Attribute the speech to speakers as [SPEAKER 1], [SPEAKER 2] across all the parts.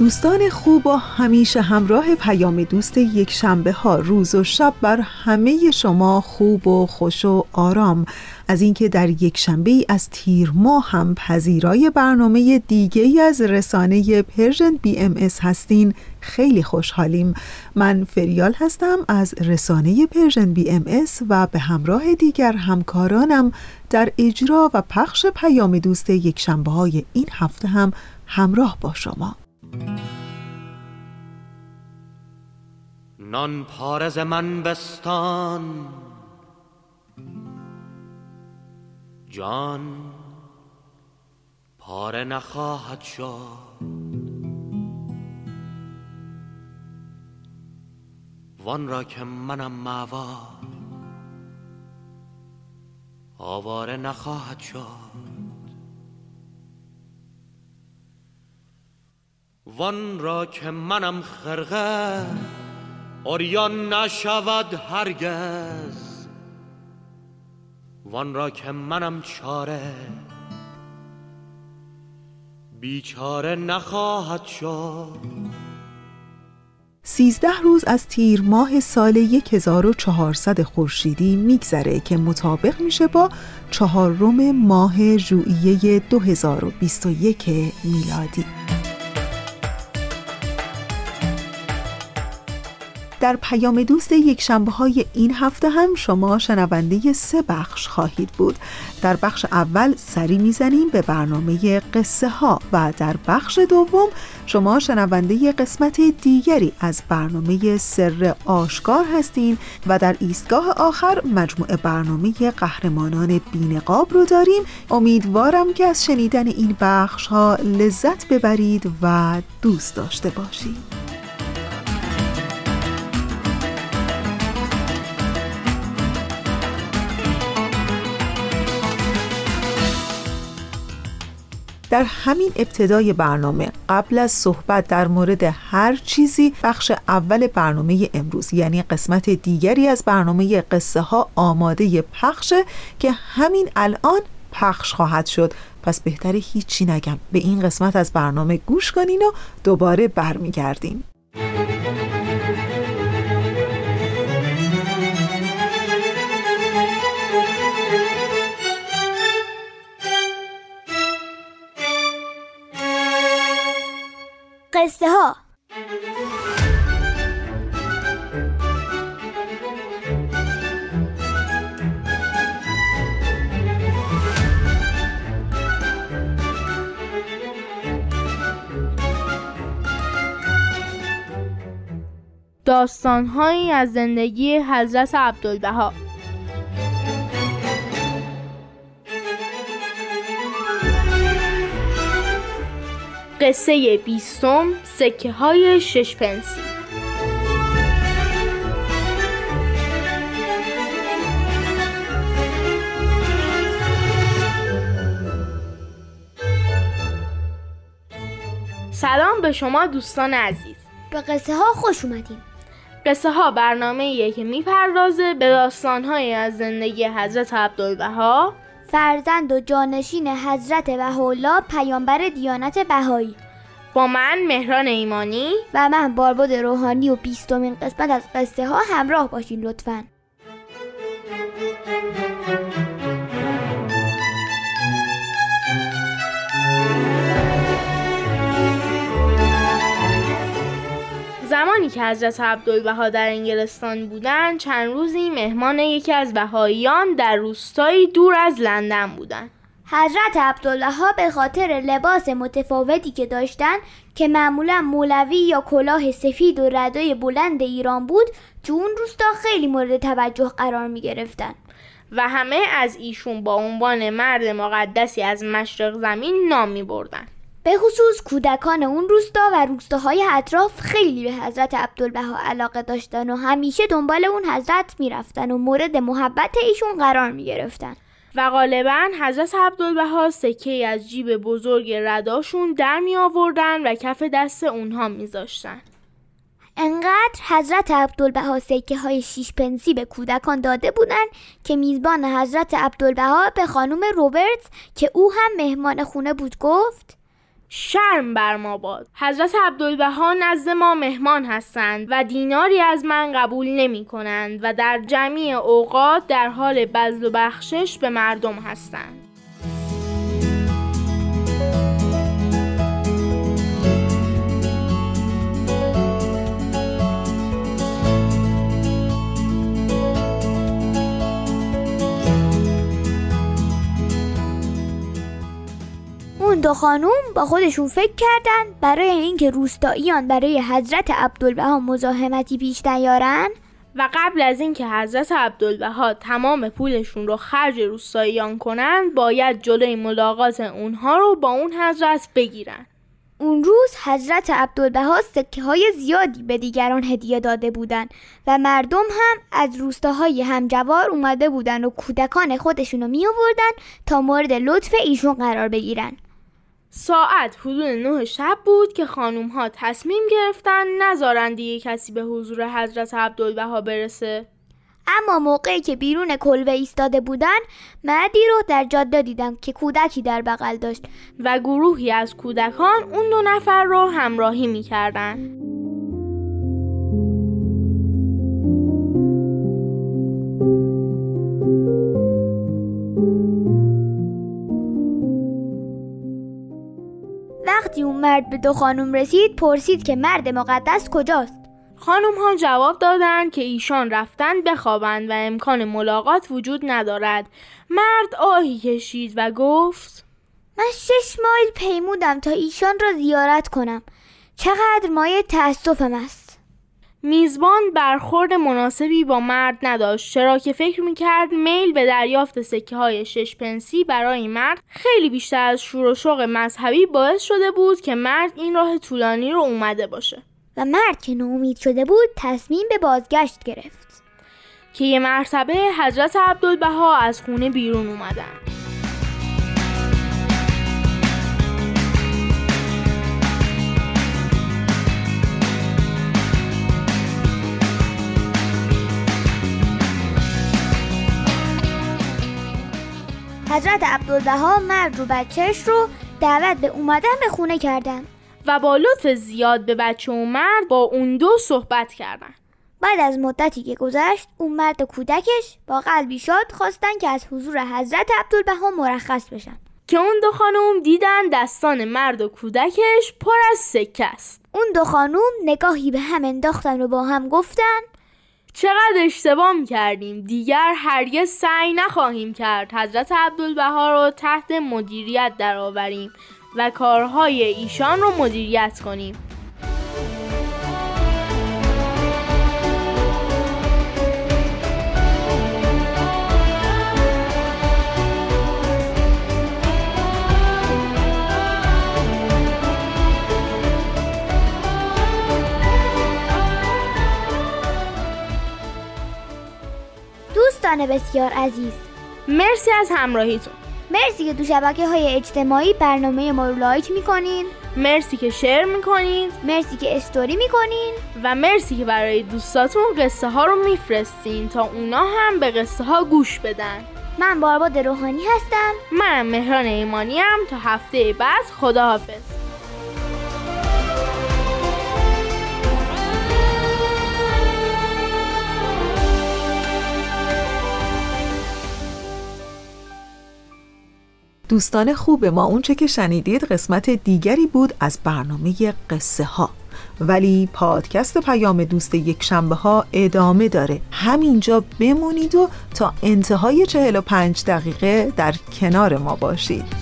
[SPEAKER 1] دوستان خوب و همیشه همراه پیام دوست یک شنبه ها روز و شب بر همه شما خوب و خوش و آرام. از اینکه در یک شنبه ای از تیر ماه هم پذیرای برنامه دیگه از رسانه Persian BMS هستین خیلی خوشحالیم. من فریال هستم از رسانه Persian BMS و به همراه دیگر همکارانم در اجرا و پخش پیام دوست یک شنبه های این هفته هم همراه با شما.
[SPEAKER 2] نان پارز من بستان جان پاره نخواهد شد وان را که منم معوا آواره نخواهد شد وان را که منم خرقه اوریان نشود هرگز. وان را که منم چاره بیچاره نخواهد شد.
[SPEAKER 1] سیزده روز از تیر ماه سال 1400 خورشیدی میگذره که مطابق میشه با چهارم ماه ژوئیه 2021 میلادی. در پیام دوست یک شنبه های این هفته هم شما شنونده سه بخش خواهید بود. در بخش اول سری می‌زنیم به برنامه قصه ها و در بخش دوم شما شنونده قسمت دیگری از برنامه سر آشکار هستین و در ایستگاه آخر مجموعه برنامه قهرمانان بینقاب رو داریم. امیدوارم که از شنیدن این بخش ها لذت ببرید و دوست داشته باشید. در همین ابتدای برنامه قبل از صحبت در مورد هر چیزی بخش اول برنامه امروز یعنی قسمت دیگری از برنامه قصه ها آماده پخشه که همین الان پخش خواهد شد. پس بهتره هیچی نگم. به این قسمت از برنامه گوش کنین و دوباره برمیگردیم.
[SPEAKER 3] قصه ها
[SPEAKER 4] داستانهایی از زندگی حضرت عبدالبها. قصه بیستم سکه های شش پنسی. سلام به شما دوستان عزیز.
[SPEAKER 3] به قصه ها خوش اومدیم
[SPEAKER 4] قصه ها برنامه که می‌پردازه به داستان های از زندگی حضرت عبدالبها
[SPEAKER 3] فرزند و جانشین حضرت بهاءالله پیامبر دیانت بهایی.
[SPEAKER 4] با من مهران ایمانی.
[SPEAKER 3] و من بارباد روحانی و بیستمین قسمت از قصه ها همراه باشین لطفاً.
[SPEAKER 4] زمانی که حضرت عبدالبها در انگلستان بودند چند روزی مهمان یکی از بهاییان در روستایی دور از لندن بودند
[SPEAKER 3] حضرت عبدالله به خاطر لباس متفاوتی که داشتن که معمولا مولوی یا کلاه سفید و ردای بلند ایران بود تو اون روستا خیلی مورد توجه قرار می گرفتن
[SPEAKER 4] و همه از ایشون با عنوان مرد مقدسی از مشرق زمین نام می بردن.
[SPEAKER 3] به خصوص کودکان اون روستا و روستاهای اطراف خیلی به حضرت عبدالبها علاقه داشتن و همیشه دنبال اون حضرت می‌رفتن و مورد محبت ایشون قرار می گرفتن.
[SPEAKER 4] و غالبا حضرت عبدالبها سکه از جیب بزرگ رداشون در می آوردن و کف دست اونها میذاشتن.
[SPEAKER 3] انقدر حضرت عبدالبها سکه های شیش پنسی به کودکان داده بودن که میزبان حضرت عبدالبها به خانم روبرت که او هم مهمان خونه بود گفت
[SPEAKER 4] شرم بر ما باد. حضرت عبدالبها نزد ما مهمان هستند و دیناری از من قبول نمی کنند و در جمعی اوقات در حال بذل و بخشش به مردم هستند.
[SPEAKER 3] دو خانوم با خودشون فکر کردن برای اینکه روستاییان برای حضرت عبدالبها مزاحمتی پیش نیارن.
[SPEAKER 4] و قبل از اینکه حضرت عبدالبها تمام پولشون رو خرج روستاییان کنند باید جلوی ملاقات اونها رو با اون حضرت بگیرن.
[SPEAKER 3] اون روز حضرت عبدالبها سکه های زیادی به دیگران هدیه داده بودند و مردم هم از روستاهای همجوار اومده بودن و کودکان خودشونو می آوردن تا مورد لطف ایشون قرار بگیرن.
[SPEAKER 4] ساعت حدود نه شب بود که خانوم ها تصمیم گرفتن نذارن دیگه کسی به حضور حضرت عبدالبها برسه.
[SPEAKER 3] اما موقعی که بیرون کلوه ایستاده بودن مردی رو در جاده دیدم که کودکی در بغل داشت.
[SPEAKER 4] و گروهی از کودکان اون دو نفر رو همراهی می‌کردن.
[SPEAKER 3] مرد به دو خانم رسید پرسید که مرد مقدس کجاست.
[SPEAKER 4] خانم ها جواب دادند که ایشان رفتن بخوابند و امکان ملاقات وجود ندارد. مرد آهی کشید و گفت
[SPEAKER 3] من شش مایل پیمودم تا ایشان را زیارت کنم. چقدر مایه تأسفم است.
[SPEAKER 4] میزبان برخورد مناسبی با مرد نداشت چرا که فکر می‌کرد میل به دریافت سکه های شش پنسی برای مرد خیلی بیشتر از شور و شوق مذهبی باعث شده بود که مرد این راه طولانی رو اومده باشه.
[SPEAKER 3] و مرد که ناامید شده بود تصمیم به بازگشت گرفت.
[SPEAKER 4] که یه مرتبه حضرت عبدالبها از خونه بیرون اومدن.
[SPEAKER 3] حضرت عبدالبها مرد رو بچهش رو دعوت به اومدن به خونه کردن.
[SPEAKER 4] و با لطف زیاد به بچه و مرد با اون دو صحبت کردن.
[SPEAKER 3] بعد از مدتی که گذشت اون مرد و کودکش با قلبی شاد خواستن که از حضور حضرت عبدالبها مرخص بشن.
[SPEAKER 4] که اون دو خانم دیدن دستان مرد و کودکش پر از سکه است.
[SPEAKER 3] اون دو خانم نگاهی به هم انداختن و با هم گفتن
[SPEAKER 4] چقدر اشتباه کردیم دیگر هرگز سعی نخواهیم کرد حضرت عبدالبها رو تحت مدیریت درآوریم و کارهای ایشان رو مدیریت کنیم.
[SPEAKER 3] دوستان بسیار عزیز.
[SPEAKER 4] مرسی از همراهیتون.
[SPEAKER 3] مرسی که تو شبکه های اجتماعی برنامه ما رو لایک می‌کنین.
[SPEAKER 4] مرسی که شیر می‌کنید
[SPEAKER 3] مرسی که استوری می‌کنین.
[SPEAKER 4] و مرسی که برای دوستاتون قصه ها رو میفرستین تا اونا هم به قصه ها گوش بدن.
[SPEAKER 3] من بارباد روحانی هستم.
[SPEAKER 4] منم مهران ایمانی هم تا هفته بعد خداحافظ.
[SPEAKER 1] دوستان خوب ما اونچه که شنیدید قسمت دیگری بود از برنامه قصه ها ولی پادکست پیام دوست یک شنبه ها ادامه داره. همینجا بمونید و تا انتهای 45 دقیقه در کنار ما باشید.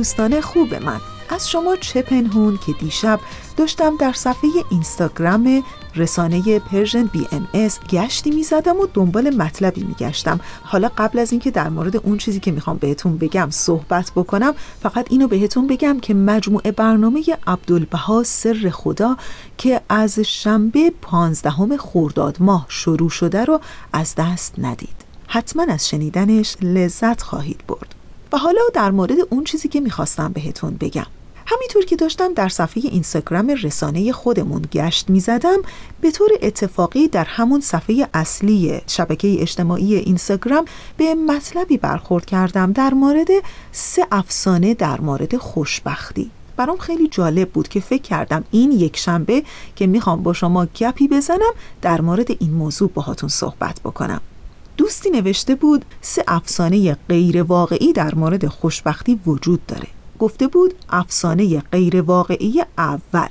[SPEAKER 1] دوستان خوب من. از شما چه پنهون که دیشب داشتم در صفحه اینستاگرام رسانه Persian BMS گشتی می زدم و دنبال مطلبی می گشتم حالا قبل از اینکه در مورد اون چیزی که می‌خوام بهتون بگم صحبت بکنم فقط اینو بهتون بگم که مجموعه برنامه عبدالبها سر خدا که از شنبه پانزدهم خرداد ماه شروع شده رو از دست ندید. حتما از شنیدنش لذت خواهید برد. و حالا در مورد اون چیزی که می‌خواستم بهتون بگم. همینطور که داشتم در صفحه اینستاگرام رسانه خودمون گشت می‌زدم به طور اتفاقی در همون صفحه اصلی شبکه اجتماعی اینستاگرام به مطلبی برخورد کردم در مورد سه افسانه در مورد خوشبختی. برام خیلی جالب بود که فکر کردم این یک شنبه که می‌خوام با شما گپی بزنم در مورد این موضوع باهاتون صحبت بکنم. دوستی نوشته بود سه افسانه غیر واقعی در مورد خوشبختی وجود داره. گفته بود افسانه غیر واقعی اول.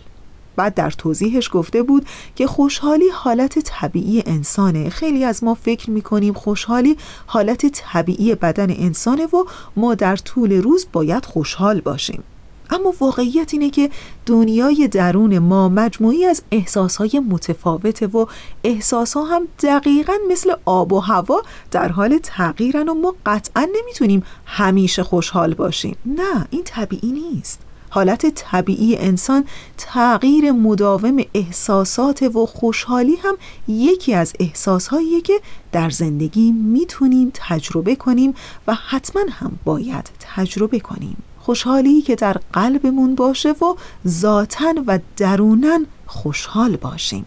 [SPEAKER 1] بعد در توضیحش گفته بود که خوشحالی حالت طبیعی انسانه. خیلی از ما فکر می‌کنیم خوشحالی حالت طبیعی بدن انسانه و ما در طول روز باید خوشحال باشیم. اما واقعیت اینه که دنیای درون ما مجموعی از احساسهای متفاوته و احساسها هم دقیقا مثل آب و هوا در حال تغییرن و ما قطعا نمی‌تونیم همیشه خوشحال باشیم. نه این طبیعی نیست. حالت طبیعی انسان تغییر مداوم احساسات و خوشحالی هم یکی از احساسهاییه که در زندگی می‌تونیم تجربه کنیم و حتما هم باید تجربه کنیم. خوشحالی که در قلبمون باشه و ذاتا و درونن خوشحال باشیم.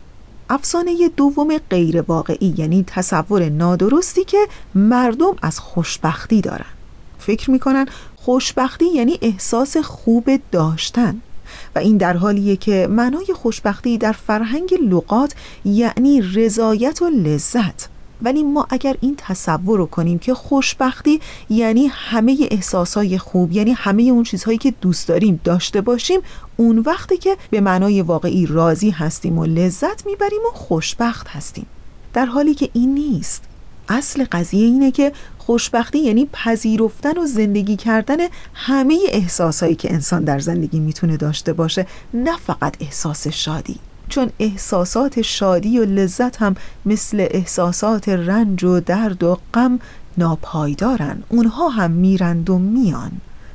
[SPEAKER 1] افسانه دوم غیر واقعی یعنی تصور نادرستی که مردم از خوشبختی دارن. فکر می‌کنن خوشبختی یعنی احساس خوب داشتن و این در حالیه که معنای خوشبختی در فرهنگ لغات یعنی رضایت و لذت. ولی ما اگر این تصور رو کنیم که خوشبختی یعنی همه احساسای خوب یعنی همه اون چیزهایی که دوست داریم داشته باشیم اون وقتی که به معنای واقعی راضی هستیم و لذت می‌بریم و خوشبخت هستیم. در حالی که این نیست. اصل قضیه اینه که خوشبختی یعنی پذیرفتن و زندگی کردن همه احساسایی که انسان در زندگی می‌تونه داشته باشه نه فقط احساس شادی. چون احساسات شادی و لذت هم مثل احساسات رنج و درد و غم ناپایدارن. اونها هم میرند و میان.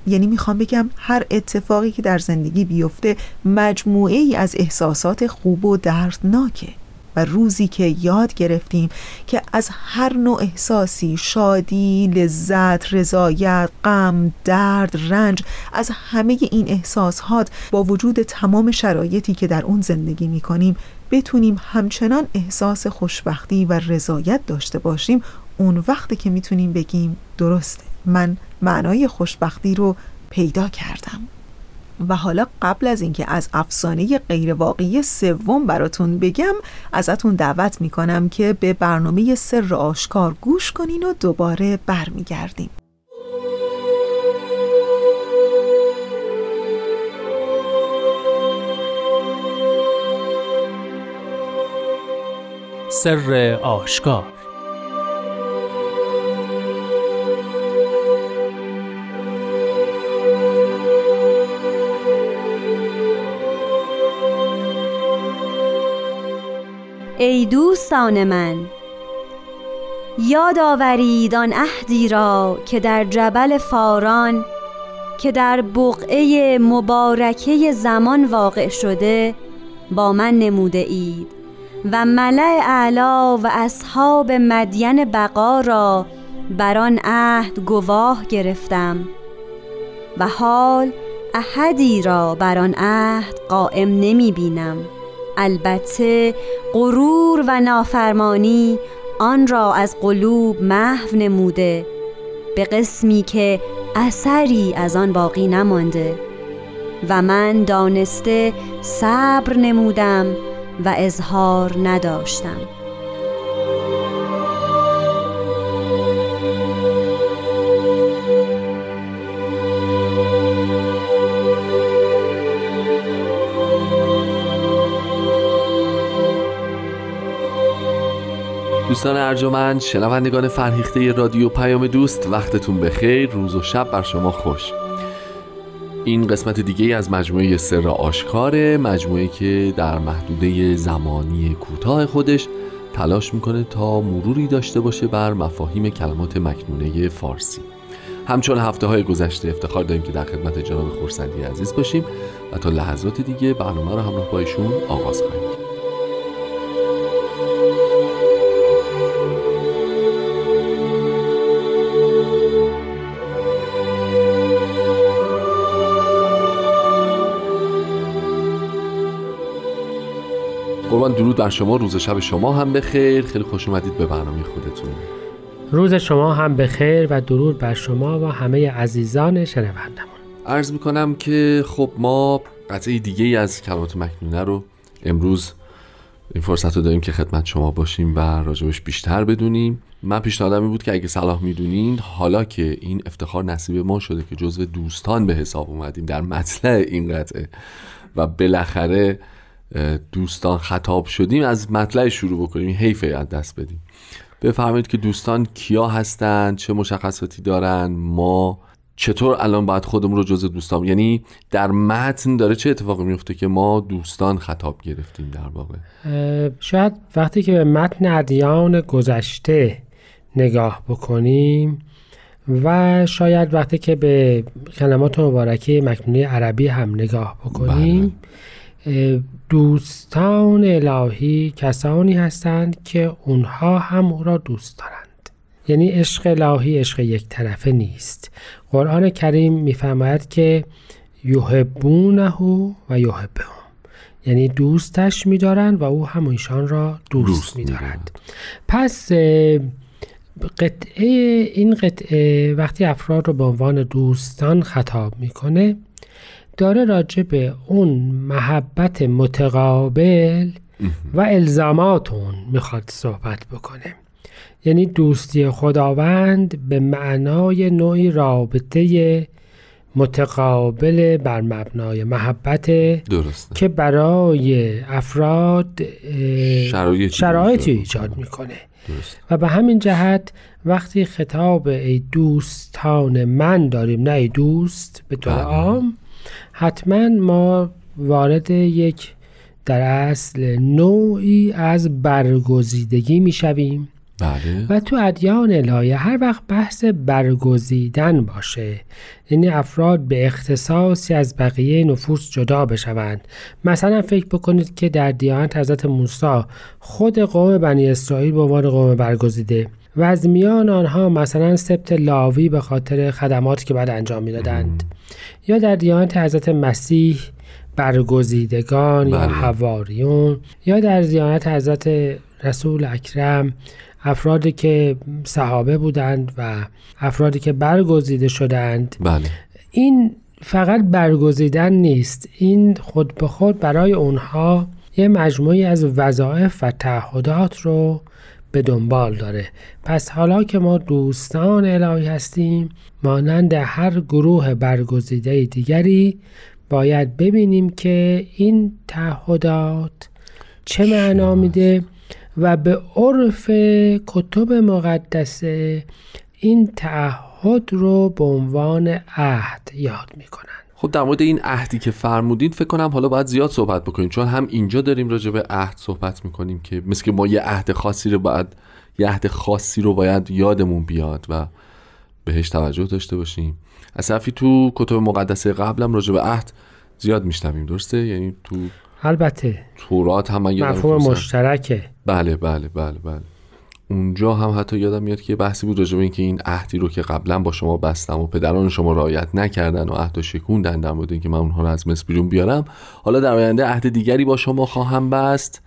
[SPEAKER 1] یعنی می‌خوام بگم هر اتفاقی که در زندگی بیفته مجموعه ای از احساسات خوب و دردناکه. و روزی که یاد گرفتیم که از هر نوع احساسی شادی، لذت، رضایت، غم، درد، رنج از همه این احساسات با وجود تمام شرایطی که در اون زندگی می کنیم بتونیم همچنان احساس خوشبختی و رضایت داشته باشیم. اون وقتی که می‌تونیم بگیم درسته من معنای خوشبختی رو پیدا کردم. و حالا قبل از اینکه از افسانه غیرواقعی سوم براتون بگم ازتون دعوت می‌کنم که به برنامه سر آشکار گوش کنین و دوباره برمیگردیم.
[SPEAKER 5] سر آشکار
[SPEAKER 6] ای دوستان من. یاد آورید آن عهدی را که در جبل فاران که در بقعه مبارکه زمان واقع شده با من نموده اید و ملع اعلا و اصحاب مدین بقا را بر آن عهد گواه گرفتم و حال احدی را بر آن عهد قائم نمی بینم. البته غرور و نافرمانی آن را از قلوب محو نموده به قسمی که اثری از آن باقی نمانده و من دانسته صبر نمودم و اظهار نداشتم.
[SPEAKER 7] دوستان ارجمند شنوندگان فرهیخته رادیو پیام دوست وقتتون بخیر روز و شب بر شما خوش. این قسمت دیگه از مجموعه سر آشکاره مجموعه که در محدوده زمانی کوتاه خودش تلاش می‌کنه تا مروری داشته باشه بر مفاهیم کلمات مکنونه فارسی. همچون هفته های گذشته افتخار داریم که در خدمت جناب خورسندی عزیز باشیم و تا لحظات دیگه برنامه رو همراه با ایشون آغاز خواهیم قربان درود بر شما روز شب شما هم بخیر. خیلی خوش اومدید به برنامه خودتون.
[SPEAKER 5] روز شما هم بخیر و درود بر شما و همه عزیزان شنوندمون
[SPEAKER 7] عرض می‌کنم که خب ما قطعه دیگه ای از کلمات مکنونه رو امروز این فرصت رو داریم که خدمت شما باشیم و راجبش بیشتر بدونیم. من پیشنهادم بود که اگه صلاح می‌دونین حالا که این افتخار نصیب ما شده که جزو دوستان به حساب اومدیم در مطلع این قطعه و بالاخره دوستان خطاب شدیم از مطلع شروع بکنیم حیفه از دست بدیم بفهمید که دوستان کیا هستند چه مشخصاتی دارن ما چطور الان باید خودمون رو جز دوستان یعنی در متن داره چه اتفاقی میفته که ما دوستان خطاب گرفتیم در واقع
[SPEAKER 5] شاید وقتی که به متن ادیان گذشته نگاه بکنیم و شاید وقتی که به کلمات مبارکه مکنونه عربی هم نگاه بکنیم بله. دوستان الهی کسانی هستند که اونها هم او را دوست دارند. یعنی عشق الهی عشق یک طرفه نیست. قرآن کریم میفرماید که یحبونه و یحبهم. یعنی دوستش میدارند و او هم ایشان را دوست, دوست میدارد. پس قطعه این قطعه وقتی افراد رو به عنوان دوستان خطاب می‌کنه داره راجع به اون محبت متقابل و الزامات اون می‌خواد صحبت بکنه یعنی دوستی خداوند به معنای نوعی رابطه متقابل بر مبنای محبت
[SPEAKER 7] درسته
[SPEAKER 5] که برای افراد
[SPEAKER 7] شرایطی
[SPEAKER 5] شرایطی. ایجاد می‌کنه
[SPEAKER 7] درست
[SPEAKER 5] و به همین جهت وقتی خطاب ای دوستان من داریم نه ای دوست به طور
[SPEAKER 7] بله.
[SPEAKER 5] عام حتما ما وارد یک در اصل نوعی از برگزیدگی می‌شویم.
[SPEAKER 7] بله.
[SPEAKER 5] و تو ادیان الهی هر وقت بحث برگزیدن باشه یعنی افراد به اختصاصی از بقیه نفوس جدا بشوند. مثلا فکر بکنید که در دیانت حضرت موسی خود قوم بنی اسرائیل به عنوان قوم برگزیده. و از میان آنها مثلا سبت لاوی به خاطر خدماتی که بعد انجام می‌دادند. یا در دیانت حضرت مسیح برگزیدگان یا
[SPEAKER 7] بله.
[SPEAKER 5] حواریون. یا در دیانت حضرت رسول اکرم. افرادی که صحابه بودند و افرادی که برگزیده شدند.
[SPEAKER 7] بله.
[SPEAKER 5] این فقط برگزیدن نیست. این خود به خود برای اونها یه مجموعی از وظایف و تعهدات رو به دنبال داره. پس حالا که ما دوستان الهی هستیم مانند هر گروه برگزیده دیگری باید ببینیم که این تعهدات چه معنا میده و به عرف کتب مقدسه این تعهد رو به عنوان عهد یاد می‌کنن
[SPEAKER 7] خب در مورد این عهدی که فرمودین فکر کنم حالا باید زیاد صحبت بکنیم چون هم اینجا داریم راجع به عهد صحبت می‌کنیم که مثل که ما یه عهد خاصی رو باید یه عهد خاصی رو باید یادمون بیاد و بهش توجه داشته باشیم. از طرفی تو کتب مقدسه قبلم راجع به عهد زیاد میشنویم درسته؟ یعنی تو
[SPEAKER 5] البته.
[SPEAKER 7] تورات هم
[SPEAKER 5] مفهوم مشترکه.
[SPEAKER 7] بله بله بله بله. اونجا هم حتی یادم میاد که بحثی بود راجع به اینکه این عهدی رو که قبلا با شما بستم و پدران شما رعایت نکردن و عهد و شکوندن در مورد اینکه من اونها رو از مصر بیرون بیارم. حالا در آینده عهد دیگری با شما خواهم بست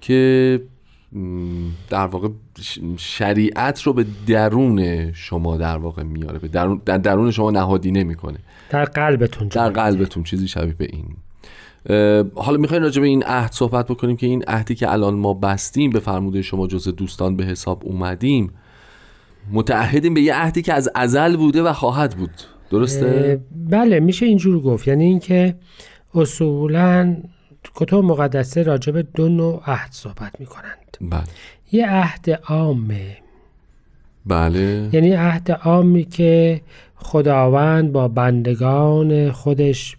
[SPEAKER 7] که در واقع شریعت رو به درون شما در واقع میاره به درون در درون شما نهادینه می‌کنه.
[SPEAKER 5] در قلبتون
[SPEAKER 7] در. قلبتون چیزی شبیه به این. حالا می‌خوایم راجع به این عهد صحبت بکنیم که این عهدی که الان ما بستیم به فرموده شما جز دوستان به حساب اومدیم متعهدیم به یه عهدی که از ازل بوده و خواهد بود. درسته؟
[SPEAKER 5] بله میشه اینجور گفت. یعنی اینکه اصولا کتب مقدسه راجع به دو نوع عهد صحبت می‌کنند.
[SPEAKER 7] بله.
[SPEAKER 5] یه عهد عامه.
[SPEAKER 7] بله.
[SPEAKER 5] یعنی عهد عامی که خداوند با بندگان خودش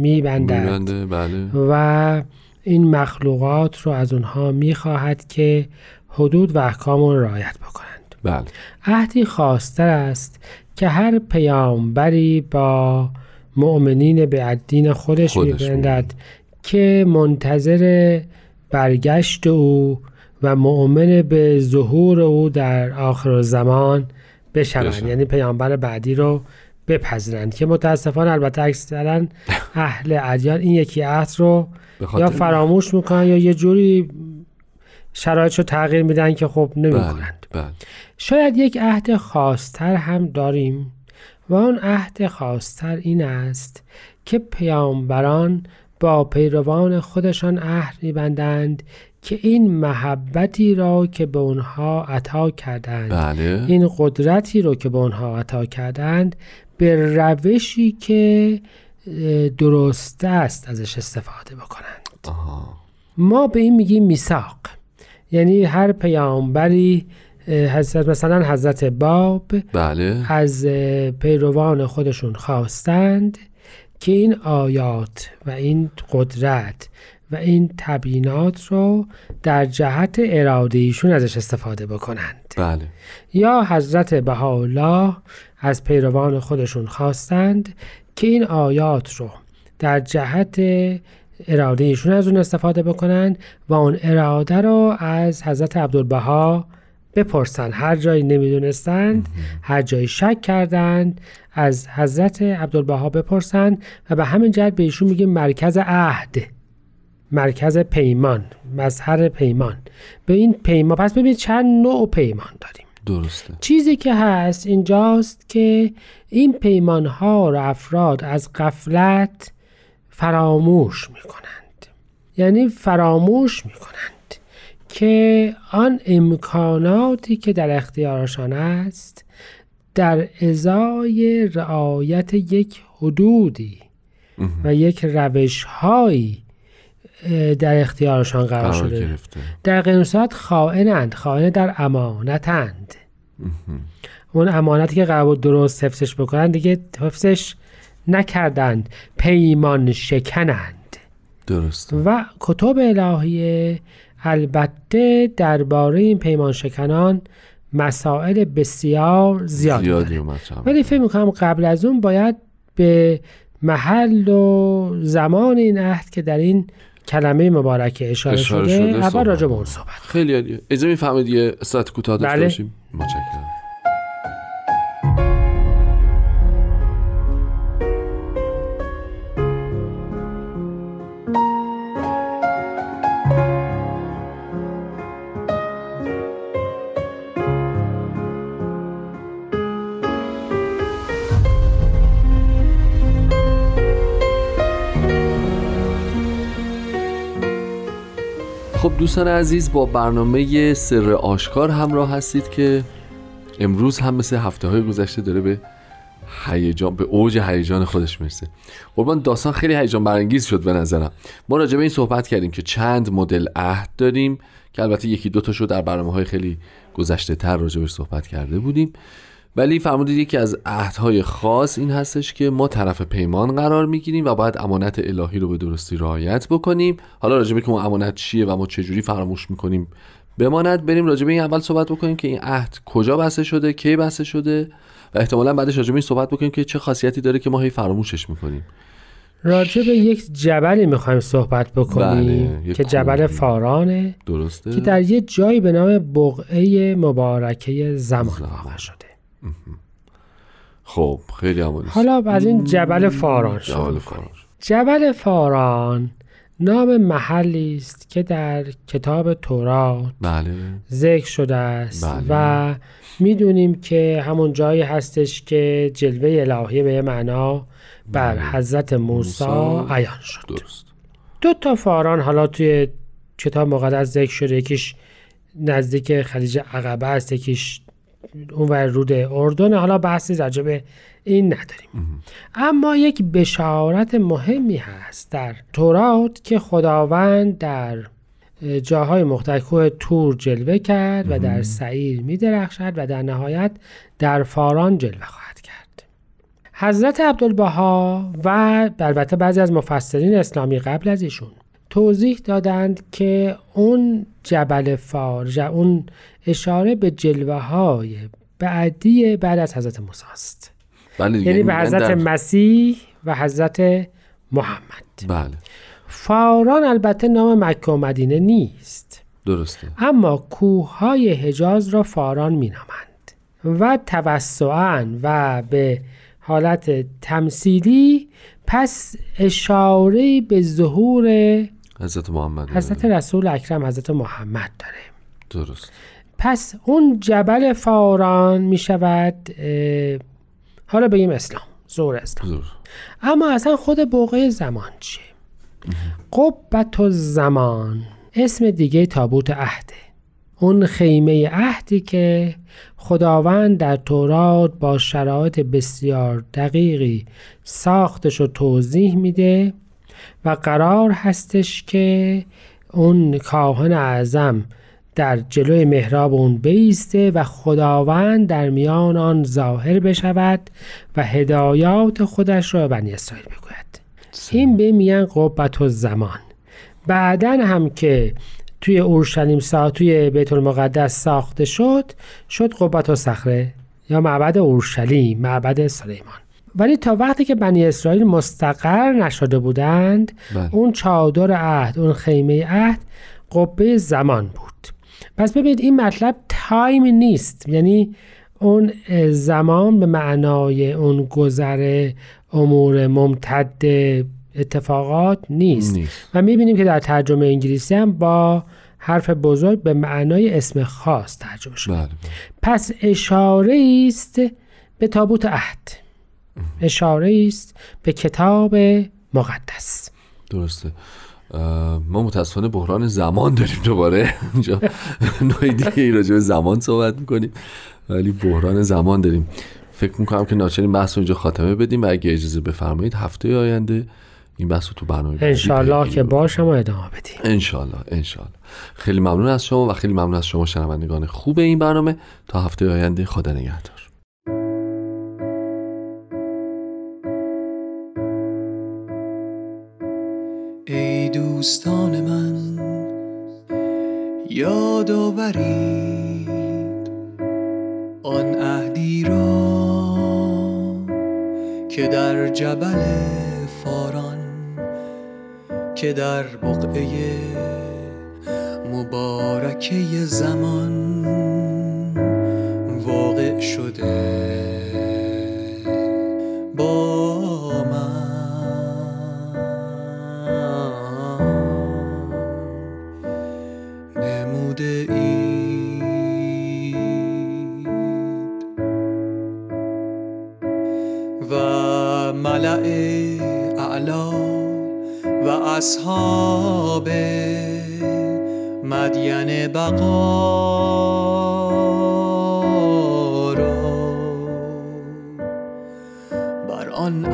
[SPEAKER 5] میبندد.
[SPEAKER 7] می‌بنده، بله.
[SPEAKER 5] و این مخلوقات رو از اونها می‌خواهد که حدود و احکام رو رعایت بکنند.
[SPEAKER 7] بله.
[SPEAKER 5] عهدی خاصتر است که هر پیامبری با مؤمنین به دین خودش
[SPEAKER 7] خودش
[SPEAKER 5] میبندد که منتظر برگشت او و مؤمن به ظهور او در آخر زمان بشوند.
[SPEAKER 7] بشن.
[SPEAKER 5] یعنی پیامبر بعدی رو بپذیرند که متاسفانه البته اکثرا اهل ادیان این یکی عهد رو یا فراموش می‌کنن یا یه جوری شرایطش رو تغییر میدن که خب
[SPEAKER 7] بله
[SPEAKER 5] نمی‌کنند.
[SPEAKER 7] بله
[SPEAKER 5] شاید یک عهد خاصتر هم داریم و آن عهد خاصتر این است که پیامبران با پیروان خودشان عهد میبندند که این محبتی را که به اونها عطا کردند
[SPEAKER 7] بله.
[SPEAKER 5] این قدرتی رو که به اونها عطا کردند به روشی که درست است ازش استفاده بکنند.
[SPEAKER 7] آها.
[SPEAKER 5] ما به این میگیم میثاق. یعنی هر پیامبری حضرت مثلا حضرت باب
[SPEAKER 7] بله.
[SPEAKER 5] از پیروان خودشون خواستند که این آیات و این قدرت و این تبیینات رو در جهت اراده ایشون ازش استفاده بکنند.
[SPEAKER 7] بله.
[SPEAKER 5] یا حضرت بهاءالله از پیروان خودشون خواستند که این آیات رو در جهت اراده ایشون از اون استفاده بکنند و اون اراده رو از حضرت عبدالبها بپرسن هر جایی نمی‌دونستند هر جایی شک کردند از حضرت عبدالبها بپرسند و به همین جهت به ایشون میگیم مرکز عهد. مرکز پیمان مظهر پیمان. به این پیمان پس ببینید چند نوع پیمان داریم.
[SPEAKER 7] درسته.
[SPEAKER 5] چیزی که هست اینجاست که این پیمان ها رو افراد از غفلت فراموش می کنند یعنی فراموش می کنند که آن امکاناتی که در اختیارشان است در ازای رعایت یک حدودی و یک روشهایی در اختیارشان قرار, شده.
[SPEAKER 7] گرفته.
[SPEAKER 5] در غیر صورت خائنند. خائن در امانتند. اون امانتی که قرار بود درست حفظش بکنن دیگه حفظش نکردند. پیمان شکنند.
[SPEAKER 7] درسته.
[SPEAKER 5] و کتب الهیه البته درباره این پیمان شکنان مسائل بسیار زیادی,
[SPEAKER 7] زیادی.
[SPEAKER 5] ولی فکر می‌کنم قبل از اون باید به محل و زمان این عهد که در این کلمه مبارکه اشاره,
[SPEAKER 7] اشاره
[SPEAKER 5] شده,
[SPEAKER 7] شده
[SPEAKER 5] اول. راجع به اون صحبت
[SPEAKER 7] خیلی عالیه اجازه می‌فهمید یه استراحت کوتاه داشته
[SPEAKER 5] بله.
[SPEAKER 7] باشیم متشکرم دوستان عزیز با برنامه سر آشکار همراه هستید که امروز هم مثل هفته های گذشته داره به هیجان به اوج هیجان خودش می‌رسه. قربان داستان خیلی هیجان برانگیز شد به نظرم. ما راجع به این صحبت کردیم که چند مدل عهد داریم که البته یکی دو تاشو در برنامه های خیلی گذشته تر راجع صحبت کرده بودیم. ولی فرمودید یکی از عهدهای خاص این هستش که ما طرف پیمان قرار می‌گیریم و باید امانت الهی رو به درستی رعایت بکنیم. حالا راجع به که اون امانت چیه و ما چجوری فراموش می‌کنیم بماند. بریم راجع به این اول صحبت بکنیم که این عهد کجا بسته شده کی بسته شده و احتمالا بعدش راجع به این صحبت بکنیم که چه خاصیتی داره که ما هی فراموشش می‌کنیم.
[SPEAKER 5] راجع به یک جبلی می‌خوایم صحبت بکنیم
[SPEAKER 7] بله،
[SPEAKER 5] که جبل. فارانه
[SPEAKER 7] درسته.
[SPEAKER 5] که در یه جایی به نام بقعه مبارکه زمان
[SPEAKER 7] زمان.
[SPEAKER 5] واقع شده.
[SPEAKER 7] خب خیلی عمالی
[SPEAKER 5] حالا از این جبل فاران
[SPEAKER 7] جبل
[SPEAKER 5] شد
[SPEAKER 7] فاران.
[SPEAKER 5] جبل فاران نام محلی است که در کتاب تورات
[SPEAKER 7] بله.
[SPEAKER 5] ذکر شده است
[SPEAKER 7] بله.
[SPEAKER 5] و می‌دونیم که همون جایی هستش که جلوه الهی به یه معنا بر حضرت موسی
[SPEAKER 7] موسی.
[SPEAKER 5] عیان شد.
[SPEAKER 7] درست.
[SPEAKER 5] دو تا فاران حالا توی کتاب مقدس ذکر شده یکیش نزدیک خلیج عقبه است یکیش اونور رود اردن. حالا بحثی راجع به این نداریم. اما یک بشارت مهمی هست در تورات که خداوند در جاهای مختلف کوه تور جلوه کرد و در سعیر می درخشد و در نهایت در فاران جلوه خواهد کرد. حضرت عبدالبها و البته بعضی از مفسرین اسلامی قبل از ایشون توضیح دادند که اون جبل فار ج- اون اشاره به جلوه های بعدی بعد از حضرت موسی است.
[SPEAKER 7] بله
[SPEAKER 5] یعنی به حضرت
[SPEAKER 7] در-
[SPEAKER 5] مسیح و حضرت محمد.
[SPEAKER 7] بله.
[SPEAKER 5] فاران البته نام مکه و مدینه نیست.
[SPEAKER 7] درسته.
[SPEAKER 5] اما کوههای حجاز را فاران می نامند و توسعا و به حالت تمثیلی پس اشاره به ظهور
[SPEAKER 7] حضرت محمد
[SPEAKER 5] حضرت رسول اکرم حضرت محمد داره.
[SPEAKER 7] درست.
[SPEAKER 5] پس اون جبل فاران می شود حالا بگیم اسلام زور اسلام.
[SPEAKER 7] زور.
[SPEAKER 5] اما اصلا خود بقعه زمان چیه؟ قبت زمان اسم دیگه تابوت عهده. اون خیمه عهدی که خداوند در تورات با شرایط بسیار دقیقی ساختش و توضیح میده. و قرار هستش که اون کاهن اعظم در جلوی محراب اون بیسته و خداوند در میان آن ظاهر بشود و هدایات خودش را به بنی اسرائیل بگوید این به میگن قبت زمان. بعدا هم که توی اورشلیم سا توی بیت المقدس ساخته شد شد قبت و صخره یا معبد اورشلیم معبد سلیمان. ولی تا وقتی که بنی اسرائیل مستقر نشده بودند
[SPEAKER 7] بله.
[SPEAKER 5] اون چادر عهد اون خیمه عهد قبه زمان بود پس ببینید این مطلب تایم نیست یعنی اون زمان به معنای اون گذر امور ممتد اتفاقات نیست
[SPEAKER 7] نیست.
[SPEAKER 5] و می‌بینیم که در ترجمه انگلیسی هم با حرف بزرگ به معنای اسم خاص ترجمه شده
[SPEAKER 7] بله بله.
[SPEAKER 5] پس اشاره است به تابوت عهد اشاره است به کتاب مقدس.
[SPEAKER 7] درسته. ما متاسفانه بحران زمان داریم دوباره. اینجا نوع دیگه ای راجع به زمان صحبت می‌کنیم ولی بحران زمان داریم. فکر می‌کنم که ناچاریم بحث رو اینجا خاتمه بدیم و اگه اجازه بفرمایید هفته آینده این بحث رو تو برنامه
[SPEAKER 5] انشالله که باشم و ادامه بدیم.
[SPEAKER 7] انشالله انشالله خیلی ممنون از شما و خیلی ممنون از شما شنوندگان خوب این برنامه. تا هفته آینده خدا نگهدار.
[SPEAKER 8] دوستان من. یاد آورید آن عهدی را که در جبل فاران که در بقعه مبارکه زمان واقع شده. اعلا و اصحاب مدین بقا را. بر آن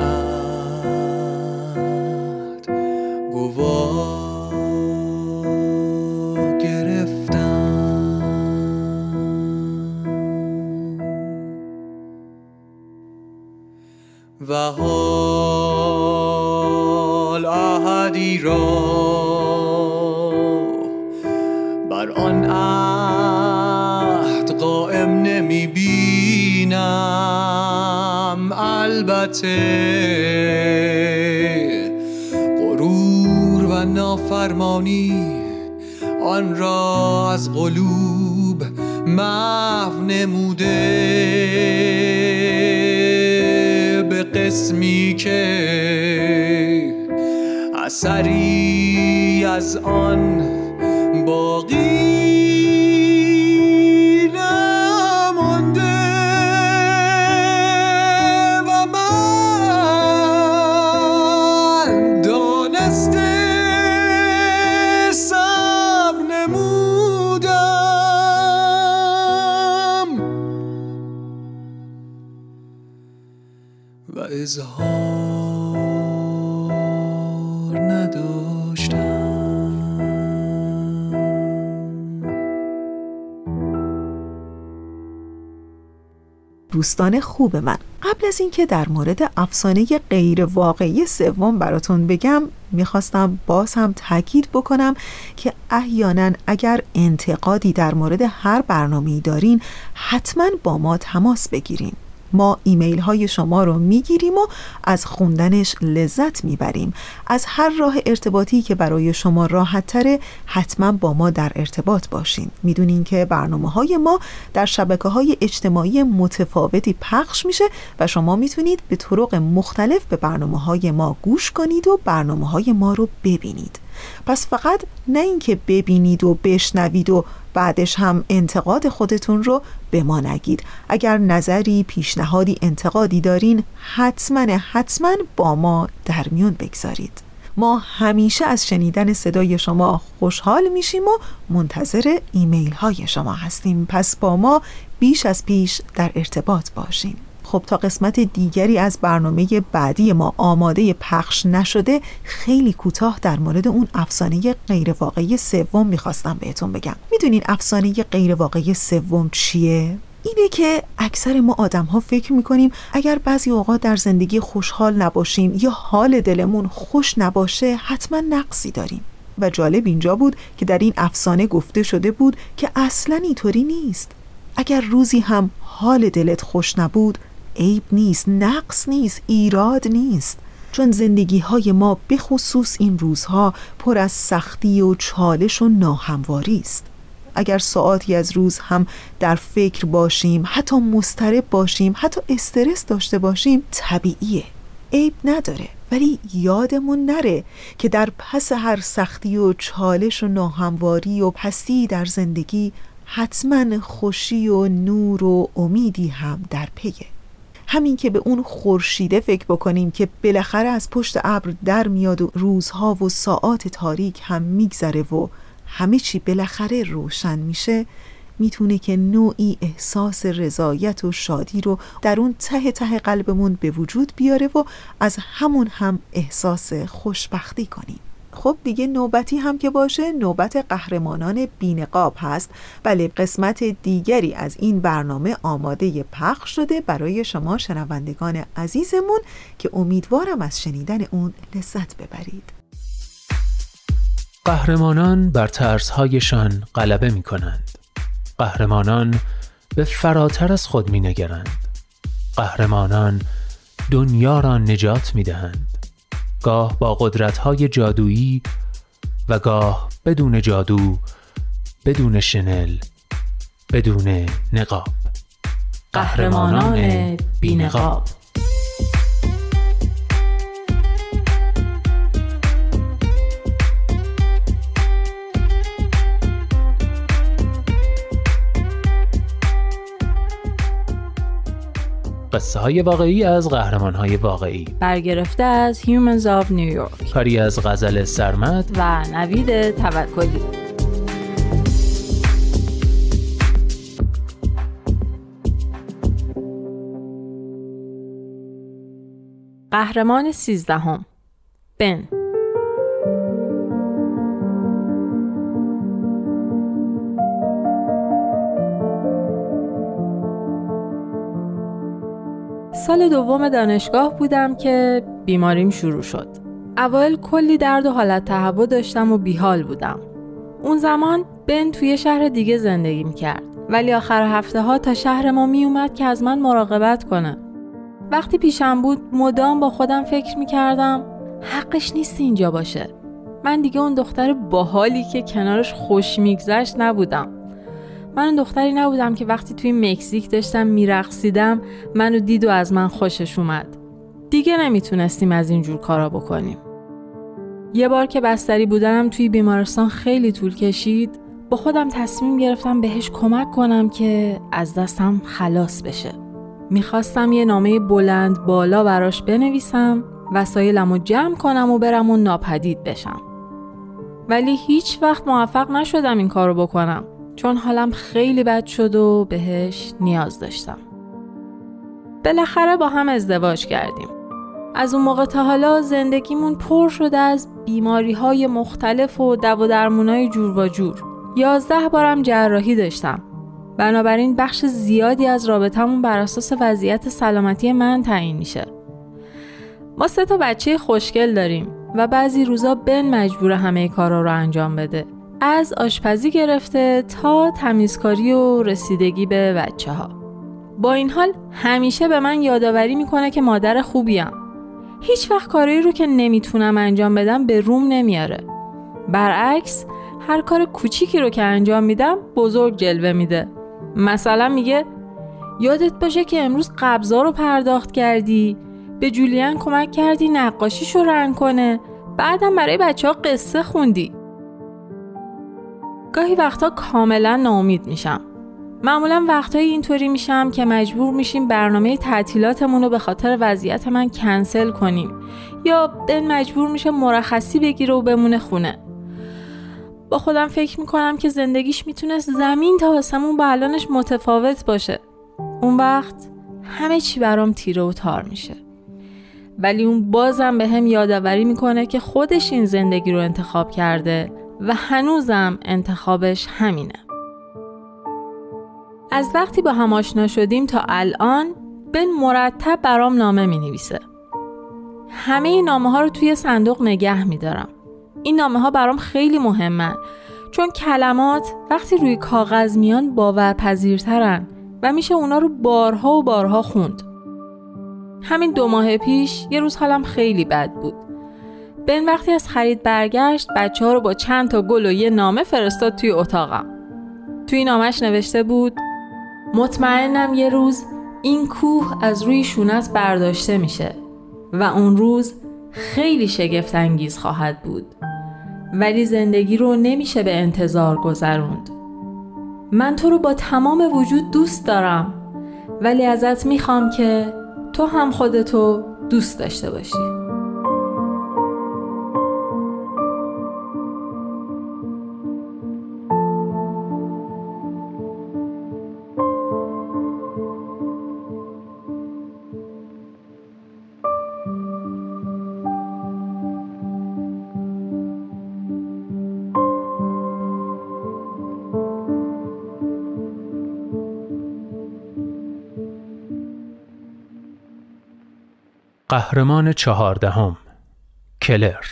[SPEAKER 1] دوستان خوب من. قبل از اینکه در مورد افسانه غیر واقعی سوم براتون بگم می‌خواستم باز هم تاکید بکنم که احیانا اگر انتقادی در مورد هر برنامه دارین حتما با ما تماس بگیرین. ما ایمیل های شما رو می‌گیریم و از خوندنش لذت می‌بریم. از هر راه ارتباطی که برای شما راحت تره حتما با ما در ارتباط باشین. می‌دونین که برنامه های ما در شبکه های اجتماعی متفاوتی پخش میشه و شما می‌تونید به طرق مختلف به برنامه های ما گوش کنید و برنامه های ما رو ببینید. پس فقط نه اینکه ببینید و بشنوید و بعدش هم انتقاد خودتون رو به ما نگید. اگر نظری پیشنهادی انتقادی دارین حتما حتما با ما در میون بگذارید. ما همیشه از شنیدن صدای شما خوشحال میشیم و منتظر ایمیل های شما هستیم. پس با ما بیش از پیش در ارتباط باشین. خب تا قسمت دیگری از برنامه بعدی ما آماده پخش نشده خیلی کوتاه در مورد اون افسانه غیر واقعی سوم می‌خواستم بهتون بگم. می‌دونین افسانه غیر واقعی سوم چیه؟ اینه که اکثر ما آدم ها فکر می‌کنیم اگر بعضی اوقات در زندگی خوشحال نباشیم یا حال دلمون خوش نباشه حتما نقصی داریم. و جالب اینجا بود که در این افسانه گفته شده بود که اصلا اینطوری نیست. اگر روزی هم حال دلت خوش نبود عیب نیست نقص نیست ایراد نیست. چون زندگی های ما به خصوص این روزها پر از سختی و چالش و ناهمواری است. اگر ساعتی از روز هم در فکر باشیم حتی مسترب باشیم حتی استرس داشته باشیم طبیعیه. عیب نداره. ولی یادمون نره که در پس هر سختی و چالش و ناهمواری و پستی در زندگی حتما خوشی و نور و امیدی هم در پیه. همین که به اون خورشیده فکر بکنیم که بالاخره از پشت ابر در میاد و روزها و ساعات تاریک هم میگذره و همه چی بالاخره روشن میشه می‌تونه که نوعی احساس رضایت و شادی رو در اون ته ته قلبمون به وجود بیاره و از همون هم احساس خوشبختی کنیم. خب دیگه نوبتی هم که باشه نوبت قهرمانان بینقاب هست. بله قسمت دیگری از این برنامه آماده پخش شده برای شما شنوندگان عزیزمون که امیدوارم از شنیدن اون لذت ببرید.
[SPEAKER 9] قهرمانان بر ترسهایشان غلبه می کنند قهرمانان به فراتر از خود می نگرند قهرمانان دنیا را نجات می دهند گاه با قدرت‌های جادویی و گاه بدون جادو بدون شنل بدون نقاب. قهرمانان بینقاب. قصه های واقعی از قهرمان های واقعی.
[SPEAKER 10] برگرفته از Humans of New York.
[SPEAKER 9] کاری از غزل سرمد.
[SPEAKER 10] و نوید توکلی. قهرمان سیزدهم. بن. سال دوم دانشگاه بودم که بیماریم شروع شد. اوایل کلی درد و حالت تهوع داشتم و بیحال بودم. اون زمان بن توی شهر دیگه زندگی می‌کرد ولی آخر هفته ها تا شهر ما میومد که از من مراقبت کنه. وقتی پیشم بود مدام با خودم فکر می‌کردم حقش نیست اینجا باشه. من دیگه اون دختر باحالی که کنارش خوش میگذشت نبودم. من دختری نبودم که وقتی توی مکزیک داشتم میرقصیدم منو دید و از من خوشش اومد. دیگه نمی‌تونستیم از این جور کارا بکنیم. یه بار که بستری بودنم توی بیمارستان خیلی طول کشید با خودم تصمیم گرفتم بهش کمک کنم که از دستم خلاص بشه. می‌خواستم یه نامه بلند بالا براش بنویسم وسایلم رو جمع کنم و برم و ناپدید بشم. ولی هیچ وقت موفق نشدم این کارو بکنم. چون حالم خیلی بد شد و بهش نیاز داشتم. بالاخره با هم ازدواج کردیم. از اون موقع تا حالا زندگیمون پر شده از بیماری های مختلف و دو و درمونای جور و جور. یازده بارم جراحی داشتم. بنابراین بخش زیادی از رابطمون بر اساس وضعیت سلامتی من تعیین میشه. ما سه تا بچه خوشگل داریم و بعضی روزا بن مجبور همه کارا رو انجام بده. از آشپزی گرفته تا تمیزکاری و رسیدگی به بچه ها. با این حال همیشه به من یادآوری می‌کنه که مادر خوبیم. هیچ وقت کاری رو که نمی‌تونم انجام بدم به روم نمیاره. برعکس هر کار کوچیکی رو که انجام میدم بزرگ جلوه میده. مثلا میگه یادت باشه که امروز قبضا رو پرداخت کردی به جولیان کمک کردی نقاشیشو رنگ کنه بعدم برای بچه ها قصه خوندی گاهی وقتا کاملا ناامید میشم. معمولا وقتایی اینطوری میشم که مجبور میشیم برنامه تعطیلاتمون رو به خاطر وضعیت من کنسل کنیم یا دن مجبور میشه مرخصی بگیره و بمونه خونه. با خودم فکر می‌کنم که زندگیش می‌تونست زمین تا آسمون با الانش متفاوت باشه. اون وقت همه چی برام تیره و تار میشه. ولی اون بازم به هم یادآوری می‌کنه که خودش این زندگی رو انتخاب کرده و هنوزم انتخابش همینه. از وقتی با هم آشنا شدیم تا الان بن مرتب برام نامه می نویسه. همه این نامه ها رو توی صندوق نگه می دارم. این نامه ها برام خیلی مهمن چون کلمات وقتی روی کاغذ میان باورپذیرترن و میشه اونا رو بارها و بارها خوند. همین دو ماه پیش یه روز حالم خیلی بد بود. بن وقتی از خرید برگشت بچه ها رو با چند تا گل و یه نامه فرستاد توی اتاقم. توی نامش نوشته بود مطمئنم یه روز این کوه از روی شونت برداشته میشه و اون روز خیلی شگفت انگیز خواهد بود ولی زندگی رو نمیشه به انتظار گذروند من تو رو با تمام وجود دوست دارم ولی ازت می‌خوام که تو هم خودتو دوست داشته باشی
[SPEAKER 9] قهرمان چهاردهم کلر.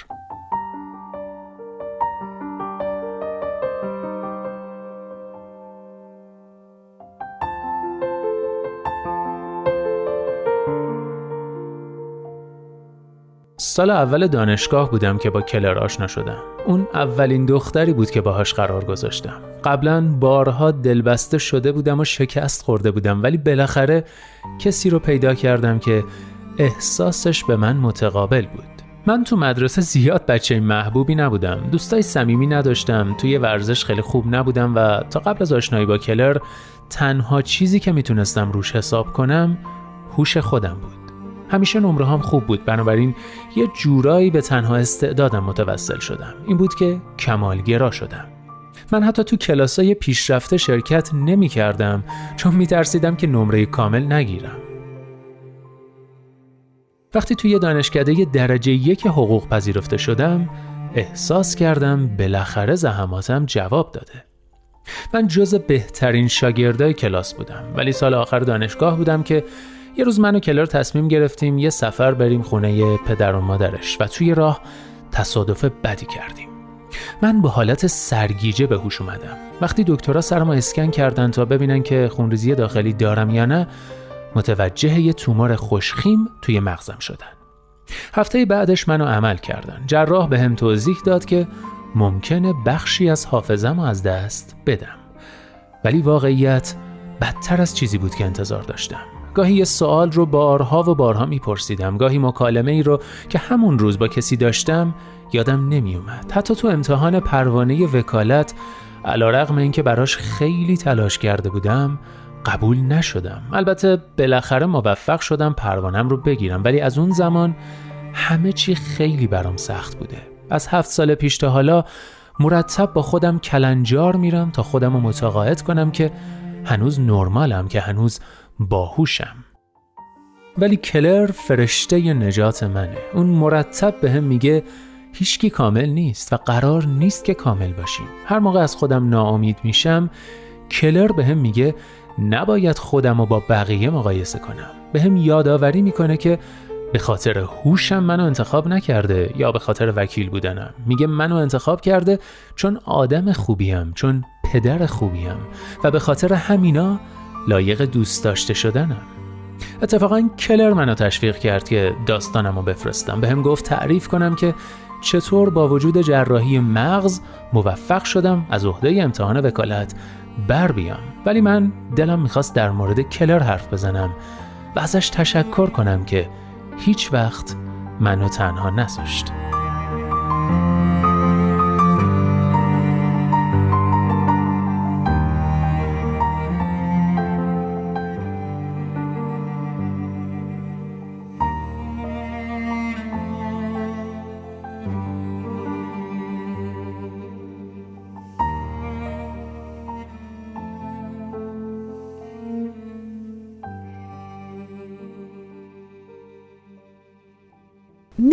[SPEAKER 9] سال اول دانشگاه بودم که با کلر آشنا شدم. اون اولین دختری بود که باهاش قرار گذاشتم. قبلا بارها دلبسته شده بودم و شکست خورده بودم ولی بالاخره کسی رو پیدا کردم که احساسش به من متقابل بود. من تو مدرسه زیاد بچه محبوبی نبودم. دوستای صمیمی نداشتم. توی ورزش خیلی خوب نبودم و تا قبل از آشنایی با کلر تنها چیزی که می‌تونستم روش حساب کنم هوش خودم بود. همیشه نمره هم خوب بود. بنابراین یه جورایی به تنها استعدادم متوسل شدم. این بود که کمالگرا شدم. من حتی تو کلاسای پیشرفته شرکت نمی کردم چون می ترسیدم که نمره کامل نگیرم. وقتی توی دانشکده درجه یک حقوق پذیرفته شدم احساس کردم بالاخره زحماتم جواب داده. من جز بهترین شاگردای کلاس بودم ولی سال آخر دانشگاه بودم که یه روز من و کلر تصمیم گرفتیم یه سفر بریم خونه پدر و مادرش و توی راه تصادف بدی کردیم. من به حالت سرگیجه به هوش اومدم. وقتی دکترها سرمو اسکن کردن تا ببینن که خونریزی داخلی دارم یا نه متوجه یه تومور خوشخیم توی مغزم شدن. هفته بعدش منو عمل کردن. جراح به هم توضیح داد که ممکنه بخشی از حافظم از دست بدم. ولی واقعیت بدتر از چیزی بود که انتظار داشتم. گاهی یه سوال رو بارها و بارها میپرسیدم. گاهی مکالمه ای رو که همون روز با کسی داشتم یادم نمیومد حتی تو امتحان پروانه وکالت علا رقم این براش خیلی تلاش کرده بودم قبول نشدم. البته بالاخره موفق شدم پروانم رو بگیرم ولی از اون زمان همه چی خیلی برام سخت بوده. از هفت سال پیش تا حالا مرتب با خودم کلنجار میرم تا خودم رو متقاعد کنم که هنوز نرمالم که هنوز باهوشم. ولی کلر فرشته نجات منه. اون مرتب به هم میگه هیچکی کامل نیست و قرار نیست که کامل باشیم. هر موقع از خودم ناامید میشم کلر به هم میگه نباید خودم رو با بقیه مقایسه کنم. به هم یادآوری می‌کنه که به خاطر هوشم منو انتخاب نکرده یا به خاطر وکیل بودنم. میگه منو انتخاب کرده چون آدم خوبیم چون پدر خوبیم و به خاطر همینا لایق دوست داشته شدنم. اتفاقا کلر منو تشویق کرد که داستانم رو بفرستم. به هم گفت تعریف کنم که چطور با وجود جراحی مغز موفق شدم از عهده امتحان وکالت بر بیام ولی من دلم می‌خواست در مورد کلر حرف بزنم و ازش تشکر کنم که هیچ وقت منو تنها نذاشت.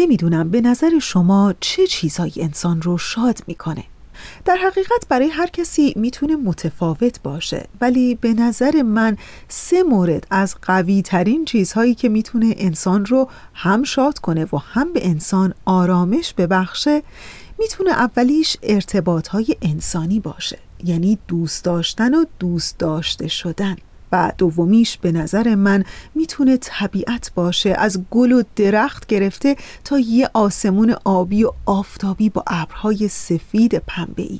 [SPEAKER 1] نمی‌دونم به نظر شما چه چیزهایی انسان رو شاد می‌کنه. در حقیقت برای هر کسی می‌تونه متفاوت باشه ولی به نظر من سه مورد از قوی ترین چیزهایی که می‌تونه انسان رو هم شاد کنه و هم به انسان آرامش ببخشه می‌تونه اولیش ارتباط های انسانی باشه یعنی دوست داشتن و دوست داشته شدن. و دومیش به نظر من می‌تونه طبیعت باشه. از گل و درخت گرفته تا یه آسمون آبی و آفتابی با ابرهای سفید پنبه‌ای.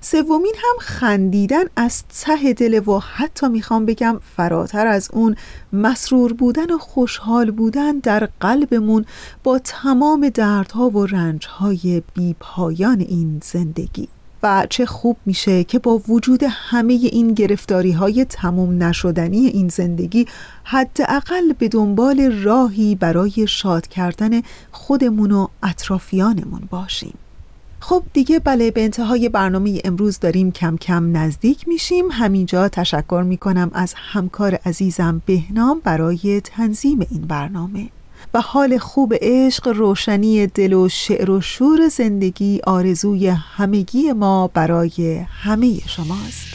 [SPEAKER 1] سومین هم خندیدن از ته دل و حتی می‌خوام بگم فراتر از اون مسرور بودن و خوشحال بودن در قلبمون با تمام دردها و رنجهای بیپایان این زندگی. و چه خوب میشه که با وجود همه این گرفتاری های تموم نشدنی این زندگی حداقل به دنبال راهی برای شاد کردن خودمون و اطرافیانمون باشیم. خب دیگه بله به انتهای برنامه امروز داریم کم کم نزدیک میشیم. همینجا تشکر می‌کنم از همکار عزیزم بهنام برای تنظیم این برنامه. و حال خوب عشق روشنی دل و شعر و شور زندگی آرزوی همگی ما برای همه شماست.